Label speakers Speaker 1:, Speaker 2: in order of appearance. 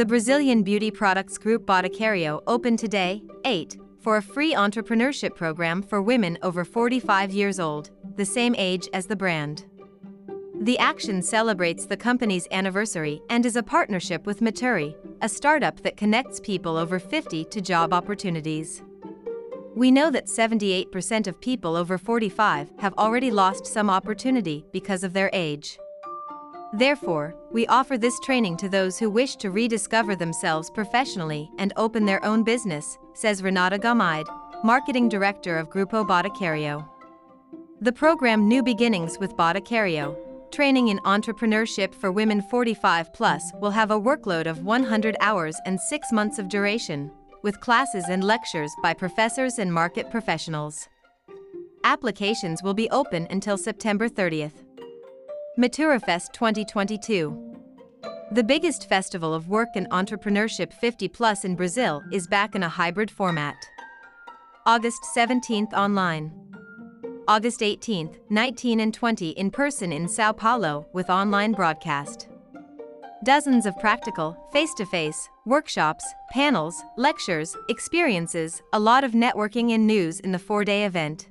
Speaker 1: The Brazilian beauty products group Boticario opened today, 8, for a free entrepreneurship program for women over 45 years old, the same age as the brand. The action celebrates the company's anniversary and is a partnership with Maturi, a startup that connects people over 50 to job opportunities. We know that 78% of people over 45 have already lost some opportunity because of their age. Therefore, we offer this training to those who wish to rediscover themselves professionally and open their own business, says Renata Gomide, Marketing Director of Grupo Boticario. The program New Beginnings with Boticario Training in Entrepreneurship for Women 45 Plus will have a workload of 100 hours and 6 months of duration, with classes and lectures by professors and market professionals. Applications will be open until September 30th. MaturiFest 2022 The biggest festival of work and entrepreneurship 50 plus in Brazil is back in a hybrid format. August 17th online. August 18th, 19 and 20 in person in Sao Paulo with online broadcast. Dozens of practical, face to face, workshops, panels, lectures, experiences, a lot of networking and news in the four day event.